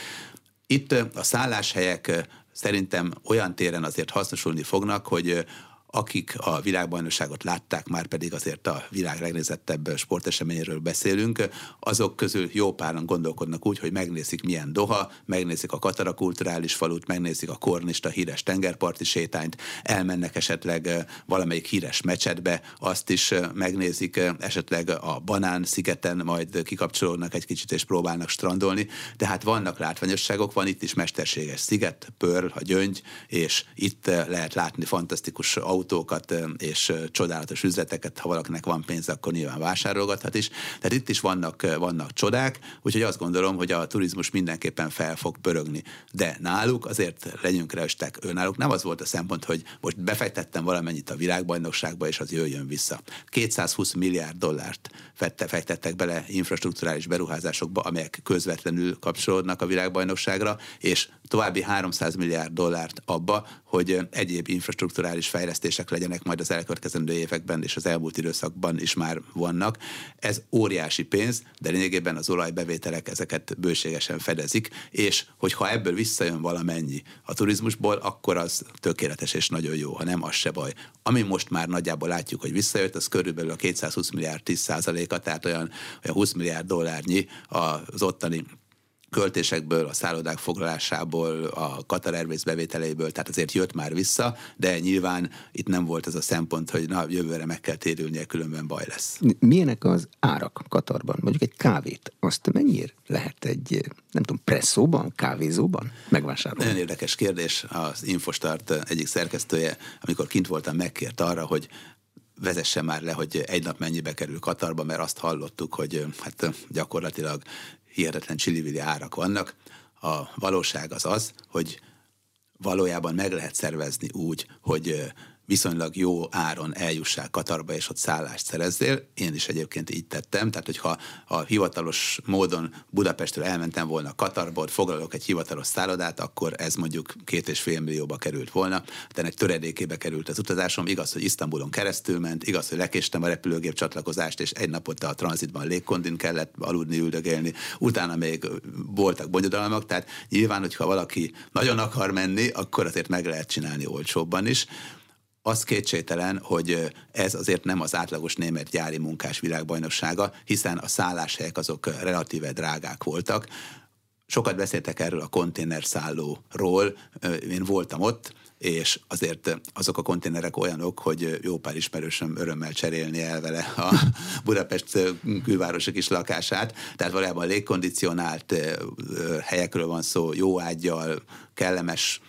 Itt a szálláshelyek szerintem olyan téren azért hasznosulni fognak, hogy akik a világbajnokságot látták, már pedig azért a világ legnézettebb sporteseményéről beszélünk, azok közül jó páran gondolkodnak úgy, hogy megnézik milyen Doha, megnézik a Katara kulturális falut, megnézik a Kornista híres tengerparti sétányt, elmennek esetleg valamelyik híres mecsetbe, azt is megnézik esetleg a Banán szigeten, majd kikapcsolódnak egy kicsit és próbálnak strandolni, tehát vannak látványosságok, van itt is mesterséges sziget, Pörl, a Gyöngy, és itt lehet látni fantasztikus autó autókat és csodálatos üzleteket, ha valakinek van pénz, akkor nyilván vásárolgathat is. Tehát itt is vannak, vannak csodák, úgyhogy azt gondolom, hogy a turizmus mindenképpen fel fog pörögni. De náluk azért legyünk realisták, ő náluk nem az volt a szempont, hogy most befektettem valamennyit a világbajnokságba, és az jöjjön vissza. 220 milliárd dollárt fette, fektettek bele infrastruktúrális beruházásokba, amelyek közvetlenül kapcsolódnak a világbajnokságra, és további 300 milliárd dollárt abba, hogy egyéb infrastruktúrális fejlesztések legyenek majd az elkövetkezendő években és az elmúlt időszakban is már vannak. Ez óriási pénz, de lényegében az olajbevételek ezeket bőségesen fedezik, és hogyha ebből visszajön valamennyi a turizmusból, akkor az tökéletes és nagyon jó, ha nem, az se baj. Ami most már nagyjából látjuk, hogy visszajött, az körülbelül a 220 milliárd 10 a tehát olyan, olyan 20 milliárd dollárnyi az ottani költésekből, a szállodák foglalásából, a Qatar Airways bevételeiből, tehát azért jött már vissza, de nyilván itt nem volt ez a szempont, hogy na, jövőre meg kell térülnie, különben baj lesz. Milyenek az árak Katarban? Mondjuk egy kávét, azt mennyire lehet egy, nem tudom, presszóban, kávézóban megvásárolni? Nagyon érdekes kérdés. Az Infostart egyik szerkesztője, amikor kint voltam, megkért arra, hogy vezesse már le, hogy egy nap mennyibe kerül Katarba, mert azt hallottuk, hogy hát gyakorlatilag hihetetlen csillivili árak vannak. A valóság az az, hogy valójában meg lehet szervezni úgy, hogy viszonylag jó áron eljussál Katarba, és ott szállást szerezzél. Én is egyébként így tettem, tehát hogyha a hivatalos módon Budapestről elmentem volna Katarba, ott foglalok egy hivatalos szállodát, akkor ez mondjuk két és fél millióba került volna. De ennek töredékébe került az utazásom. Igaz, hogy Isztambulon keresztül ment, igaz, hogy lekéstem a repülőgép csatlakozást, és egy napot a tranzitban légkondin kellett aludni, üldögélni. Utána még voltak bonyodalmak, tehát nyilván, hogyha valaki nagyon akar menni, akkor azért meg lehet csinálni olcsóbban is az kétségtelen, hogy ez azért nem az átlagos német gyári munkás világbajnoksága, hiszen a szálláshelyek azok relatíve drágák voltak. Sokat beszéltek erről a konténerszállóról, én voltam ott, és azért azok a konténerek olyanok, hogy jó pár ismerősöm örömmel cserélni el vele a Budapest külvárosi kis lakását. Tehát valójában légkondicionált helyekről van szó, jó ágyjal, kellemes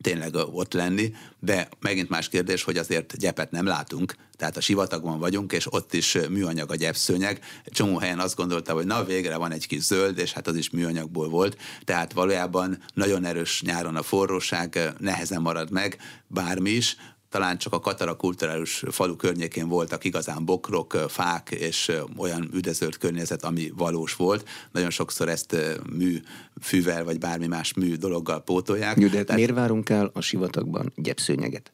tényleg ott lenni, de megint más kérdés, hogy azért gyepet nem látunk, tehát a sivatagban vagyunk, és ott is műanyag a gyepszőnyeg. Csomó helyen azt gondolta, hogy na végre van egy kis zöld, és hát az is műanyagból volt, tehát valójában nagyon erős nyáron a forróság, nehezen marad meg, bármi is, talán csak a Katara kulturális falu környékén voltak igazán bokrok, fák és olyan üdezölt környezet, ami valós volt. Nagyon sokszor ezt mű, fűvel vagy bármi más mű dologgal pótolják. Jó, de Tehát... miért várunk el a sivatagban gyepszőnyeget?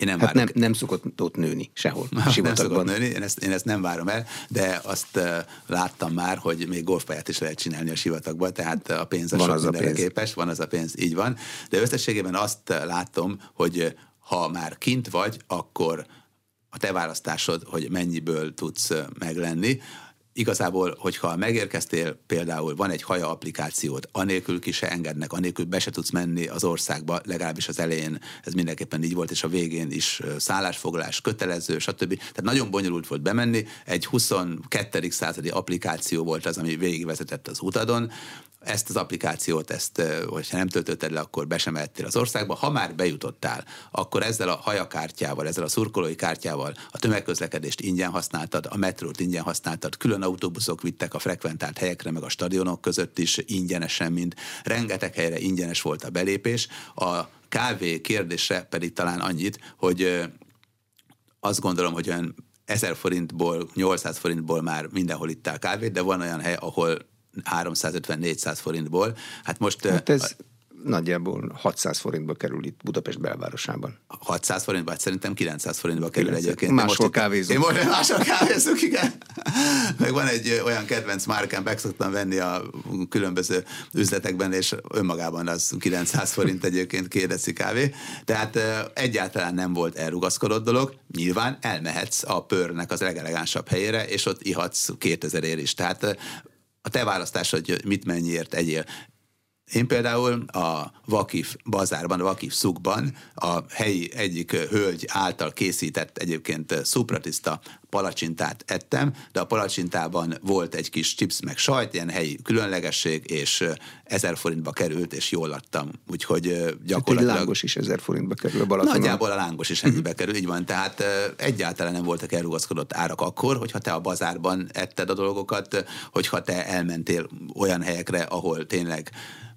Én nem, hát nem, nem szokott ott nőni sehol. nem szokott nőni, én ezt, én ezt nem várom el, de azt uh, láttam már, hogy még golfpályát is lehet csinálni a sivatagban, tehát a pénz a van az a pénz. képes, van az a pénz, így van. De összességében azt látom, hogy ha már kint vagy, akkor a te választásod, hogy mennyiből tudsz meglenni. Igazából, hogyha megérkeztél, például van egy haja applikációt, anélkül ki se engednek, anélkül be se tudsz menni az országba, legalábbis az elején ez mindenképpen így volt, és a végén is szállásfoglalás kötelező, stb. Tehát nagyon bonyolult volt bemenni, egy 22. századi applikáció volt az, ami végigvezetett az utadon, ezt az applikációt, ezt, hogyha nem töltötted le, akkor be sem az országba. Ha már bejutottál, akkor ezzel a hajakártyával, ezzel a szurkolói kártyával a tömegközlekedést ingyen használtad, a metrót ingyen használtad, külön autóbuszok vittek a frekventált helyekre, meg a stadionok között is ingyenesen, mind rengeteg helyre ingyenes volt a belépés. A kávé kérdésre pedig talán annyit, hogy azt gondolom, hogy olyan 1000 forintból, 800 forintból már mindenhol ittál kávét, de van olyan hely, ahol 350-400 forintból. Hát most... Hát ez nagyjából 600 forintba kerül itt Budapest belvárosában. 600 forintba? Hát szerintem 900 forintba kerül 900. egyébként. Máshol most kávézunk. Én most máshol kávézunk, igen. Meg van egy olyan kedvenc márkám, meg szoktam venni a különböző üzletekben, és önmagában az 900 forint egyébként kérdezi kávé. Tehát egyáltalán nem volt elrugaszkodott dolog. Nyilván elmehetsz a pörnek az legelegánsabb helyére, és ott ihatsz 2000 ér is. Tehát a te választás, hogy mit mennyiért egyél. Én például a Vakif bazárban, a Vakif szukban a helyi egyik hölgy által készített egyébként szupratiszta palacsintát ettem, de a palacsintában volt egy kis chips meg sajt, ilyen helyi különlegesség, és ezer forintba került, és jól adtam. Úgyhogy gyakorlatilag... Hát lángos is ezer forintba kerül a Balatonon. Nagyjából a lángos is ennyibe kerül, így van. Tehát egyáltalán nem voltak elrugaszkodott árak akkor, hogyha te a bazárban etted a dolgokat, hogyha te elmentél olyan helyekre, ahol tényleg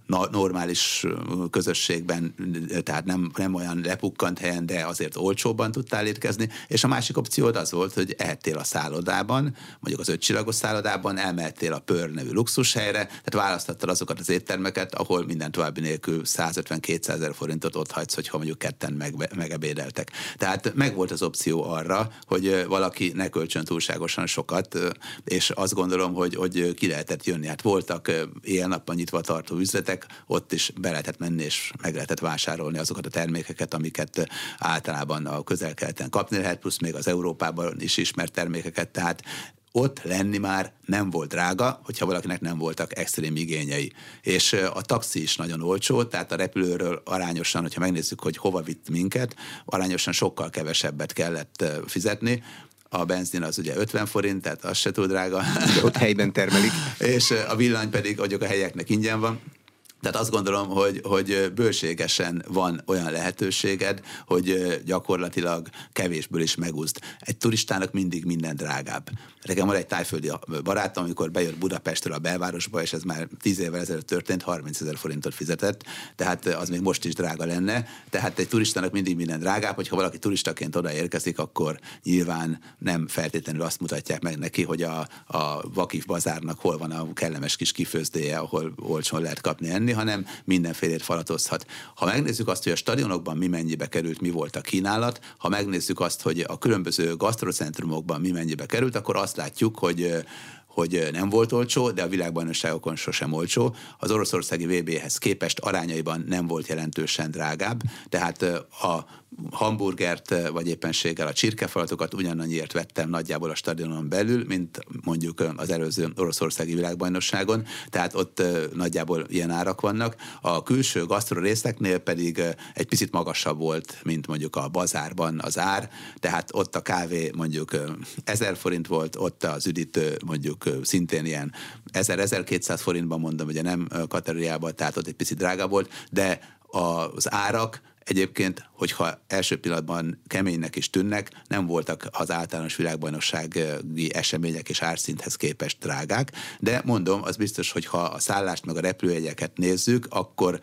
normális közösségben, tehát nem, nem olyan lepukkant helyen, de azért olcsóbban tudtál étkezni, és a másik opciód az volt, hogy ehettél a szállodában, mondjuk az ötcsillagos szállodában, elmehettél a Pör nevű luxushelyre, tehát választottad azokat az éttermeket, ahol minden további nélkül 150-200 ezer forintot ott hagysz, hogyha mondjuk ketten meg, megebédeltek. Tehát megvolt az opció arra, hogy valaki ne költsön túlságosan sokat, és azt gondolom, hogy, hogy ki lehetett jönni. Hát voltak éjjel-nappal nyitva tartó üzletek, ott is be lehetett menni, és meg lehetett vásárolni azokat a termékeket, amiket általában a közel-keleten kapni lehet, plusz még az Európában is ismert termékeket, tehát ott lenni már nem volt drága, hogyha valakinek nem voltak extrém igényei. És a taxi is nagyon olcsó, tehát a repülőről arányosan, hogyha megnézzük, hogy hova vitt minket, arányosan sokkal kevesebbet kellett fizetni, a benzin az ugye 50 forint, tehát az se túl drága. De ott helyben termelik. és a villany pedig, hogy a helyeknek ingyen van. Tehát azt gondolom, hogy, hogy bőségesen van olyan lehetőséged, hogy gyakorlatilag kevésből is megúszd. Egy turistának mindig minden drágább. Nekem van egy tájföldi barátom, amikor bejött Budapestről a belvárosba, és ez már 10 évvel ezelőtt történt, 30 ezer forintot fizetett, tehát az még most is drága lenne. Tehát egy turistának mindig minden drágább, hogyha valaki turistaként odaérkezik, akkor nyilván nem feltétlenül azt mutatják meg neki, hogy a, a Vakif bazárnak hol van a kellemes kis kifőzdéje, ahol olcsón lehet kapni enni, hanem mindenfélét falatozhat. Ha megnézzük azt, hogy a stadionokban mi mennyibe került, mi volt a kínálat, ha megnézzük azt, hogy a különböző gasztrocentrumokban mi mennyibe került, akkor azt látjuk, hogy hogy nem volt olcsó, de a világbajnokságokon sosem olcsó. Az oroszországi VB-hez képest arányaiban nem volt jelentősen drágább, tehát a hamburgert, vagy éppenséggel a csirkefalatokat ugyanannyiért vettem nagyjából a stadionon belül, mint mondjuk az előző oroszországi világbajnokságon, tehát ott nagyjából ilyen árak vannak. A külső gasztro részeknél pedig egy picit magasabb volt, mint mondjuk a bazárban az ár, tehát ott a kávé mondjuk 1000 forint volt, ott az üdítő mondjuk szintén ilyen 1000-1200 forintban mondom, ugye nem kategóriában, tehát ott egy picit drága volt, de az árak Egyébként, hogyha első pillanatban keménynek is tűnnek, nem voltak az általános világbajnoksági események és árszinthez képest drágák, de mondom, az biztos, hogy ha a szállást meg a repülőjegyeket nézzük, akkor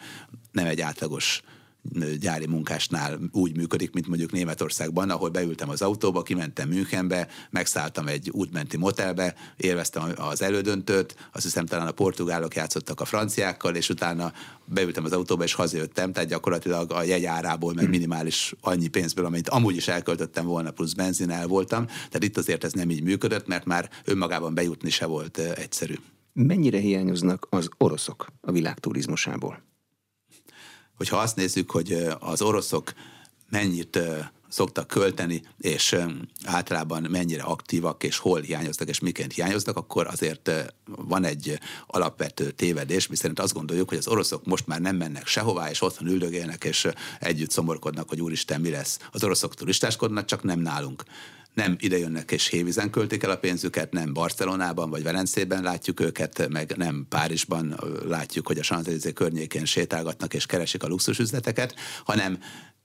nem egy átlagos gyári munkásnál úgy működik, mint mondjuk Németországban, ahol beültem az autóba, kimentem Münchenbe, megszálltam egy útmenti motelbe, élveztem az elődöntőt, azt hiszem talán a portugálok játszottak a franciákkal, és utána beültem az autóba, és hazajöttem, tehát gyakorlatilag a jegyárából, meg minimális annyi pénzből, amit amúgy is elköltöttem volna, plusz benzin el voltam. Tehát itt azért ez nem így működött, mert már önmagában bejutni se volt egyszerű. Mennyire hiányoznak az oroszok a világ turizmusából? Hogyha azt nézzük, hogy az oroszok mennyit szoktak költeni, és általában mennyire aktívak, és hol hiányoznak, és miként hiányoznak, akkor azért van egy alapvető tévedés, miszerint azt gondoljuk, hogy az oroszok most már nem mennek sehová, és otthon üldögélnek, és együtt szomorkodnak, hogy úristen, mi lesz. Az oroszok turistáskodnak, csak nem nálunk nem idejönnek és hévizen költik el a pénzüket, nem Barcelonában vagy Velencében látjuk őket, meg nem Párizsban látjuk, hogy a Sanzelize környékén sétálgatnak és keresik a luxusüzleteket, hanem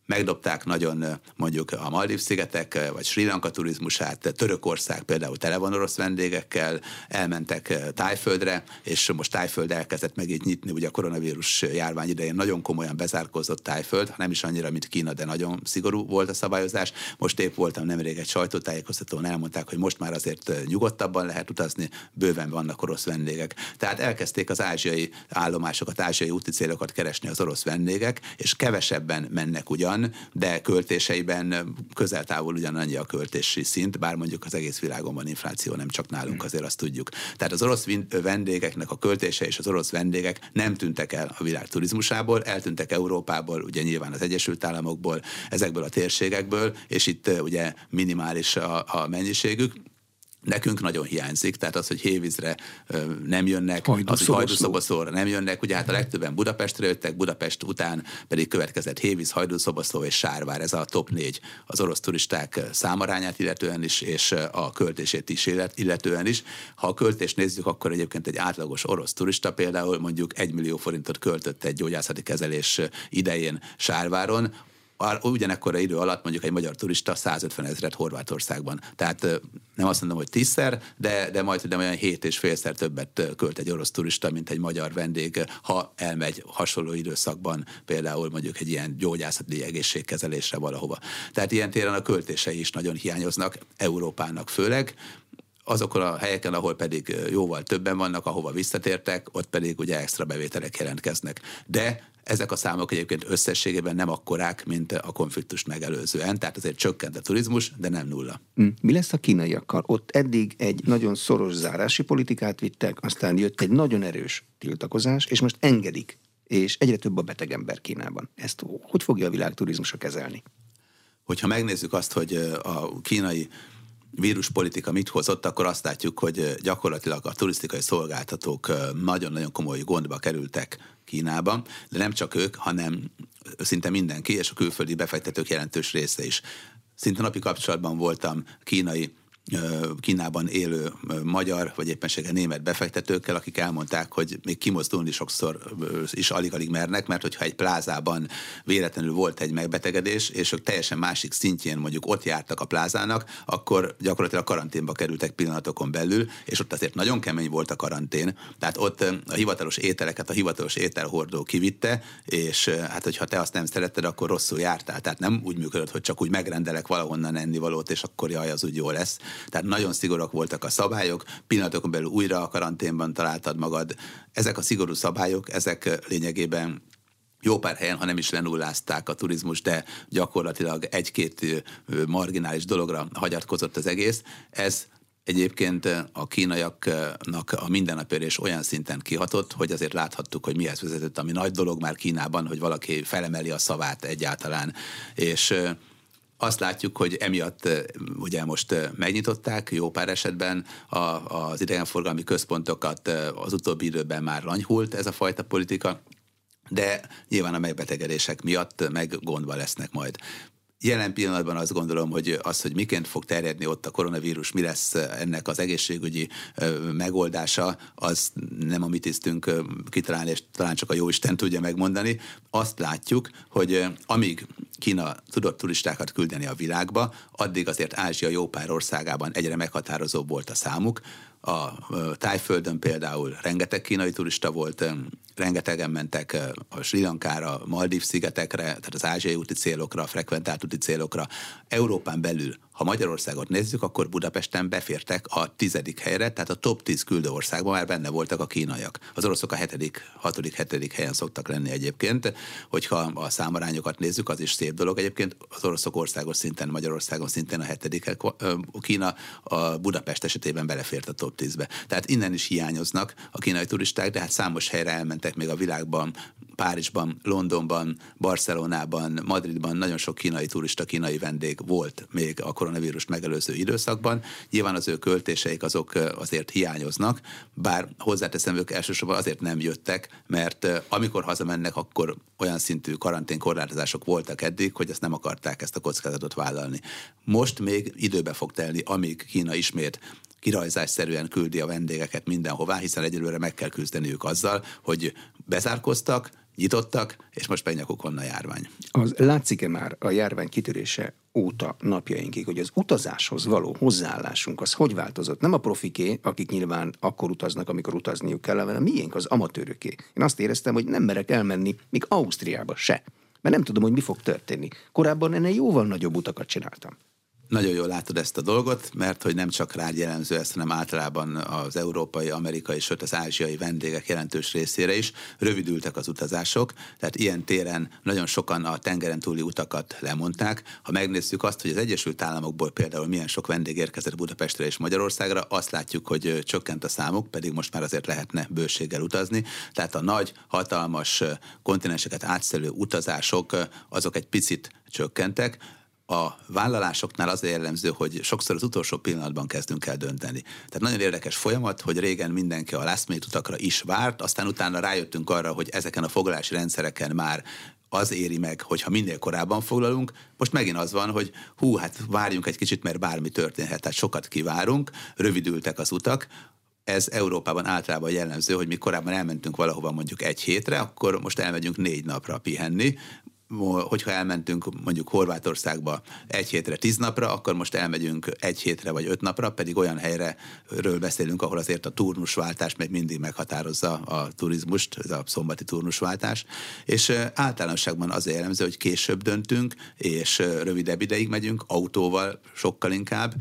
megdobták nagyon mondjuk a Maldív-szigetek, vagy Sri Lanka turizmusát, Törökország például tele van orosz vendégekkel, elmentek Tájföldre, és most Tájföld elkezdett meg így nyitni, ugye a koronavírus járvány idején nagyon komolyan bezárkózott Tájföld, nem is annyira, mint Kína, de nagyon szigorú volt a szabályozás. Most épp voltam nemrég egy sajtótájékoztatón, elmondták, hogy most már azért nyugodtabban lehet utazni, bőven vannak orosz vendégek. Tehát elkezdték az ázsiai állomásokat, ázsiai úti célokat keresni az orosz vendégek, és kevesebben mennek ugyan, ugyan, de költéseiben közel-távol ugyanannyi a költési szint, bár mondjuk az egész világon van infláció, nem csak nálunk, hmm. azért azt tudjuk. Tehát az orosz vendégeknek a költése és az orosz vendégek nem tűntek el a világ turizmusából, eltűntek Európából, ugye nyilván az Egyesült Államokból, ezekből a térségekből, és itt ugye minimális a, a mennyiségük, Nekünk nagyon hiányzik, tehát az, hogy hévízre nem jönnek, az, hogy hajdúszoboszlóra nem jönnek, ugye hát a legtöbben Budapestre jöttek, Budapest után pedig következett Hévíz, hajdúszoboszló és Sárvár, ez a top négy az orosz turisták számarányát illetően is, és a költését is illetően is. Ha a költést nézzük, akkor egyébként egy átlagos orosz turista például mondjuk egy millió forintot költött egy gyógyászati kezelés idején Sárváron, ugyanekkora idő alatt mondjuk egy magyar turista 150 ezeret Horvátországban. Tehát nem azt mondom, hogy tízszer, de, de majd de olyan hét és félszer többet költ egy orosz turista, mint egy magyar vendég, ha elmegy hasonló időszakban például mondjuk egy ilyen gyógyászati egészségkezelésre valahova. Tehát ilyen téren a költései is nagyon hiányoznak Európának főleg, azokon a helyeken, ahol pedig jóval többen vannak, ahova visszatértek, ott pedig ugye extra bevételek jelentkeznek. De ezek a számok egyébként összességében nem akkorák, mint a konfliktust megelőzően, tehát azért csökkent a turizmus, de nem nulla. Mm. Mi lesz a kínaiakkal? Ott eddig egy nagyon szoros zárási politikát vittek, aztán jött egy nagyon erős tiltakozás, és most engedik, és egyre több a beteg ember Kínában. Ezt hogy fogja a világ turizmusa kezelni? Hogyha megnézzük azt, hogy a kínai víruspolitika mit hozott, akkor azt látjuk, hogy gyakorlatilag a turisztikai szolgáltatók nagyon-nagyon komoly gondba kerültek Kínában, de nem csak ők, hanem szinte mindenki, és a külföldi befektetők jelentős része is. Szinte napi kapcsolatban voltam kínai Kínában élő magyar, vagy éppenséggel német befektetőkkel, akik elmondták, hogy még kimozdulni sokszor is alig-alig mernek, mert hogyha egy plázában véletlenül volt egy megbetegedés, és ők teljesen másik szintjén mondjuk ott jártak a plázának, akkor gyakorlatilag karanténba kerültek pillanatokon belül, és ott azért nagyon kemény volt a karantén. Tehát ott a hivatalos ételeket a hivatalos ételhordó kivitte, és hát hogyha te azt nem szeretted, akkor rosszul jártál. Tehát nem úgy működött, hogy csak úgy megrendelek valahonnan ennivalót, és akkor jaj, az úgy jó lesz tehát nagyon szigorúak voltak a szabályok, pillanatokon belül újra a karanténban találtad magad. Ezek a szigorú szabályok, ezek lényegében jó pár helyen, ha nem is lenullázták a turizmus, de gyakorlatilag egy-két marginális dologra hagyatkozott az egész. Ez Egyébként a kínaiaknak a mindennapérés olyan szinten kihatott, hogy azért láthattuk, hogy mihez vezetett, ami nagy dolog már Kínában, hogy valaki felemeli a szavát egyáltalán. És azt látjuk, hogy emiatt ugye most megnyitották jó pár esetben a, az idegenforgalmi központokat, az utóbbi időben már lanyhult ez a fajta politika, de nyilván a megbetegedések miatt meg gondba lesznek majd. Jelen pillanatban azt gondolom, hogy az, hogy miként fog terjedni ott a koronavírus, mi lesz ennek az egészségügyi megoldása, az nem a mi tisztünk kitalálni, és talán csak a Jóisten tudja megmondani. Azt látjuk, hogy amíg Kína tudott turistákat küldeni a világba, addig azért Ázsia jó pár országában egyre meghatározóbb volt a számuk. A Tájföldön például rengeteg kínai turista volt, rengetegen mentek a Sri Lankára, Maldív szigetekre, tehát az ázsiai úti célokra, frekventált úti célokra. Európán belül ha Magyarországot nézzük, akkor Budapesten befértek a tizedik helyre, tehát a top 10 küldő országban már benne voltak a kínaiak. Az oroszok a hetedik, hatodik, hetedik helyen szoktak lenni egyébként. Hogyha a számarányokat nézzük, az is szép dolog. Egyébként az oroszok országos szinten, Magyarországon szintén a hetedikek. Kína a Budapest esetében belefért a top 10-be. Tehát innen is hiányoznak a kínai turisták, de hát számos helyre elmentek még a világban, Párizsban, Londonban, Barcelonában, Madridban nagyon sok kínai turista, kínai vendég volt még a koronavírust megelőző időszakban. Nyilván az ő költéseik azok azért hiányoznak, bár hozzáteszem, ők elsősorban azért nem jöttek, mert amikor hazamennek, akkor olyan szintű karanténkorlátozások voltak eddig, hogy ezt nem akarták ezt a kockázatot vállalni. Most még időbe fog telni, amíg Kína ismét kirajzásszerűen küldi a vendégeket mindenhová, hiszen egyelőre meg kell küzdeniük azzal, hogy bezárkoztak, nyitottak, és most megnyakuk a járvány. Az látszik-e már a járvány kitörése óta napjainkig, hogy az utazáshoz való hozzáállásunk az hogy változott? Nem a profiké, akik nyilván akkor utaznak, amikor utazniuk kell, hanem miénk, az amatőröké. Én azt éreztem, hogy nem merek elmenni, még Ausztriába se. Mert nem tudom, hogy mi fog történni. Korábban ennél jóval nagyobb utakat csináltam. Nagyon jól látod ezt a dolgot, mert hogy nem csak rád jellemző ezt, hanem általában az európai, amerikai, sőt az ázsiai vendégek jelentős részére is rövidültek az utazások, tehát ilyen téren nagyon sokan a tengeren túli utakat lemondták. Ha megnézzük azt, hogy az Egyesült Államokból például milyen sok vendég érkezett Budapestre és Magyarországra, azt látjuk, hogy csökkent a számuk, pedig most már azért lehetne bőséggel utazni. Tehát a nagy, hatalmas kontinenseket átszelő utazások azok egy picit csökkentek, a vállalásoknál az jellemző, hogy sokszor az utolsó pillanatban kezdünk el dönteni. Tehát nagyon érdekes folyamat, hogy régen mindenki a last minute utakra is várt, aztán utána rájöttünk arra, hogy ezeken a foglalási rendszereken már az éri meg, hogyha minél korábban foglalunk. Most megint az van, hogy hú, hát várjunk egy kicsit, mert bármi történhet, tehát sokat kivárunk, rövidültek az utak, ez Európában általában jellemző, hogy mi korábban elmentünk valahova mondjuk egy hétre, akkor most elmegyünk négy napra pihenni, hogyha elmentünk mondjuk Horvátországba egy hétre, tíz napra, akkor most elmegyünk egy hétre vagy öt napra, pedig olyan helyre ről beszélünk, ahol azért a turnusváltás még mindig meghatározza a turizmust, ez a szombati turnusváltás, és általánosságban az jellemző, hogy később döntünk, és rövidebb ideig megyünk, autóval sokkal inkább,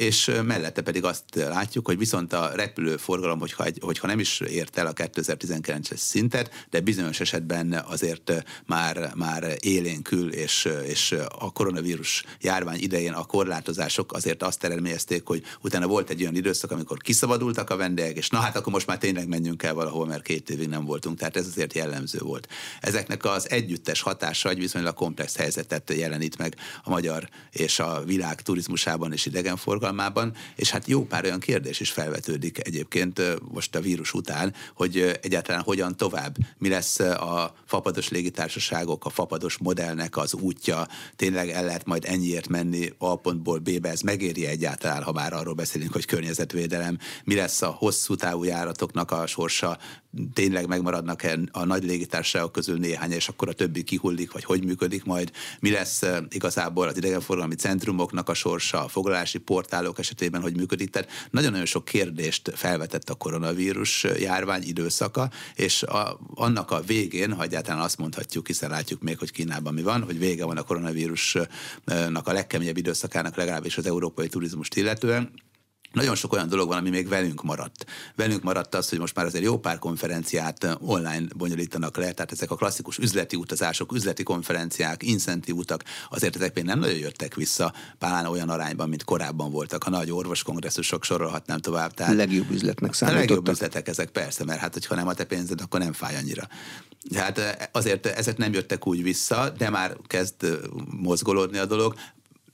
és mellette pedig azt látjuk, hogy viszont a repülőforgalom, hogyha, hogyha nem is ért el a 2019-es szintet, de bizonyos esetben azért már, már élénkül, és, és a koronavírus járvány idején a korlátozások azért azt eredményezték, hogy utána volt egy olyan időszak, amikor kiszabadultak a vendégek, és na hát akkor most már tényleg menjünk el valahol, mert két évig nem voltunk, tehát ez azért jellemző volt. Ezeknek az együttes hatása egy viszonylag komplex helyzetet jelenít meg a magyar és a világ turizmusában és idegenforgalmában, idegenforgalmában, és hát jó pár olyan kérdés is felvetődik egyébként most a vírus után, hogy egyáltalán hogyan tovább, mi lesz a fapados légitársaságok, a fapados modellnek az útja, tényleg el lehet majd ennyiért menni A pontból B-be, ez megéri egyáltalán, ha már arról beszélünk, hogy környezetvédelem, mi lesz a hosszú távú járatoknak a sorsa, tényleg megmaradnak-e a nagy légitársaságok közül néhány, és akkor a többi kihullik, vagy hogy működik majd, mi lesz igazából az idegenforgalmi centrumoknak a sorsa, a foglalási portálok esetében, hogy működik. Tehát nagyon-nagyon sok kérdést felvetett a koronavírus járvány időszaka, és a, annak a végén, ha egyáltalán azt mondhatjuk, hiszen látjuk még, hogy Kínában mi van, hogy vége van a koronavírusnak a legkeményebb időszakának, legalábbis az európai turizmust illetően, nagyon sok olyan dolog van, ami még velünk maradt. Velünk maradt az, hogy most már azért jó pár konferenciát online bonyolítanak le, tehát ezek a klasszikus üzleti utazások, üzleti konferenciák, incentív utak, azért ezek még nem nagyon jöttek vissza, pálán olyan arányban, mint korábban voltak. A nagy orvoskongresszusok sorolhatnám tovább. Tehát a legjobb üzletnek számítottak. A legjobb üzletek ezek persze, mert hát, hogyha nem a te pénzed, akkor nem fáj annyira. Tehát eh, azért ezek nem jöttek úgy vissza, de már kezd mozgolódni a dolog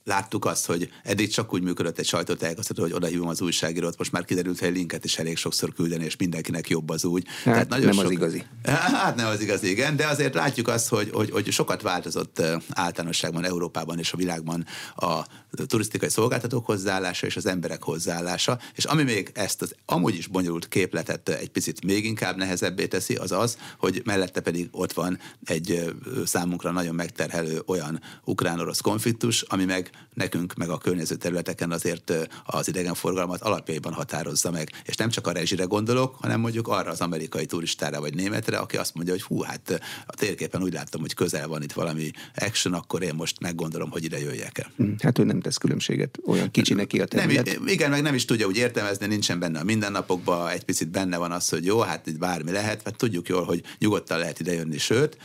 láttuk azt, hogy eddig csak úgy működött egy sajtótájékoztató, hogy odahívom az újságírót, most már kiderült, hogy linket is elég sokszor küldeni, és mindenkinek jobb az úgy. Hát, Tehát nagyon nem sok... az igazi. Hát nem az igazi, igen, de azért látjuk azt, hogy, hogy, hogy sokat változott általánosságban Európában és a világban a turisztikai szolgáltatók hozzáállása és az emberek hozzáállása, és ami még ezt az amúgy is bonyolult képletet egy picit még inkább nehezebbé teszi, az az, hogy mellette pedig ott van egy számunkra nagyon megterhelő olyan ukrán-orosz konfliktus, ami meg nekünk, meg a környező területeken azért az idegenforgalmat alapjaiban határozza meg. És nem csak a rezsire gondolok, hanem mondjuk arra az amerikai turistára vagy németre, aki azt mondja, hogy hú, hát a térképen úgy látom, hogy közel van itt valami action, akkor én most meggondolom, hogy ide jöjjek el. Hm, hát ő nem tesz különbséget, olyan kicsi neki a terület. Nem, igen, meg nem is tudja úgy értelmezni, nincsen benne a mindennapokban, egy picit benne van az, hogy jó, hát itt bármi lehet, mert tudjuk jól, hogy nyugodtan lehet ide jönni, sőt,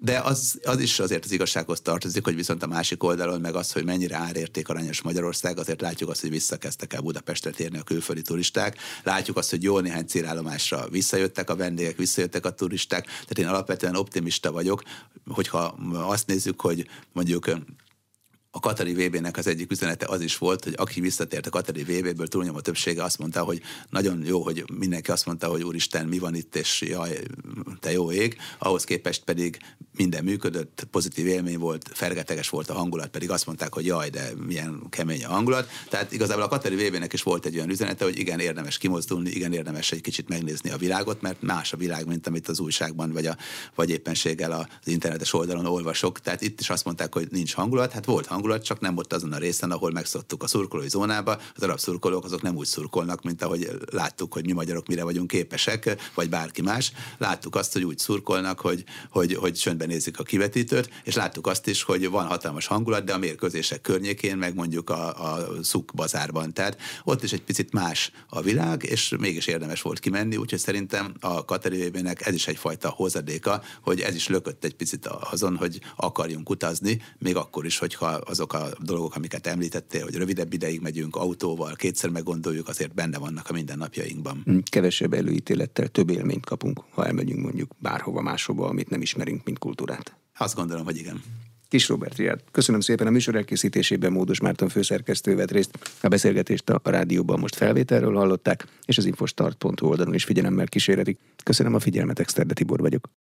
de az, az is azért az igazsághoz tartozik, hogy viszont a másik oldalon meg az, hogy mennyire árértékarányos Magyarország, azért látjuk azt, hogy visszakezdtek el Budapestre térni a külföldi turisták. Látjuk azt, hogy jó néhány célállomásra visszajöttek a vendégek, visszajöttek a turisták. Tehát én alapvetően optimista vagyok, hogyha azt nézzük, hogy mondjuk a Katari VB-nek az egyik üzenete az is volt, hogy aki visszatért a Katari VB-ből, túlnyomó többsége azt mondta, hogy nagyon jó, hogy mindenki azt mondta, hogy úristen, mi van itt, és jaj, te jó ég, ahhoz képest pedig minden működött, pozitív élmény volt, fergeteges volt a hangulat, pedig azt mondták, hogy jaj, de milyen kemény a hangulat. Tehát igazából a Katari VB-nek is volt egy olyan üzenete, hogy igen, érdemes kimozdulni, igen, érdemes egy kicsit megnézni a világot, mert más a világ, mint amit az újságban, vagy, a, vagy éppenséggel az internetes oldalon olvasok. Tehát itt is azt mondták, hogy nincs hangulat, hát volt hangulat, csak nem ott azon a részen, ahol megszoktuk a szurkolói zónába. Az arab szurkolók azok nem úgy szurkolnak, mint ahogy láttuk, hogy mi magyarok mire vagyunk képesek, vagy bárki más. Láttuk azt, hogy úgy szurkolnak, hogy, hogy, hogy csöndben nézik a kivetítőt, és láttuk azt is, hogy van hatalmas hangulat, de a mérkőzések környékén, meg mondjuk a, a szuk bazárban. Tehát ott is egy picit más a világ, és mégis érdemes volt kimenni, úgyhogy szerintem a Katerivének ez is egyfajta hozadéka, hogy ez is lökött egy picit azon, hogy akarjunk utazni, még akkor is, hogyha azok a dolgok, amiket említettél, hogy rövidebb ideig megyünk autóval, kétszer meggondoljuk, azért benne vannak a mindennapjainkban. Hm, kevesebb előítélettel több élményt kapunk, ha elmegyünk mondjuk bárhova máshova, amit nem ismerünk, mint kultúrát. Azt gondolom, hogy igen. Kis Robert Riad. Köszönöm szépen a műsor elkészítésében Módos Márton főszerkesztő vett részt. A beszélgetést a rádióban most felvételről hallották, és az infostart.hu oldalon is figyelemmel kíséretik. Köszönöm a figyelmet, Exterde Tibor vagyok.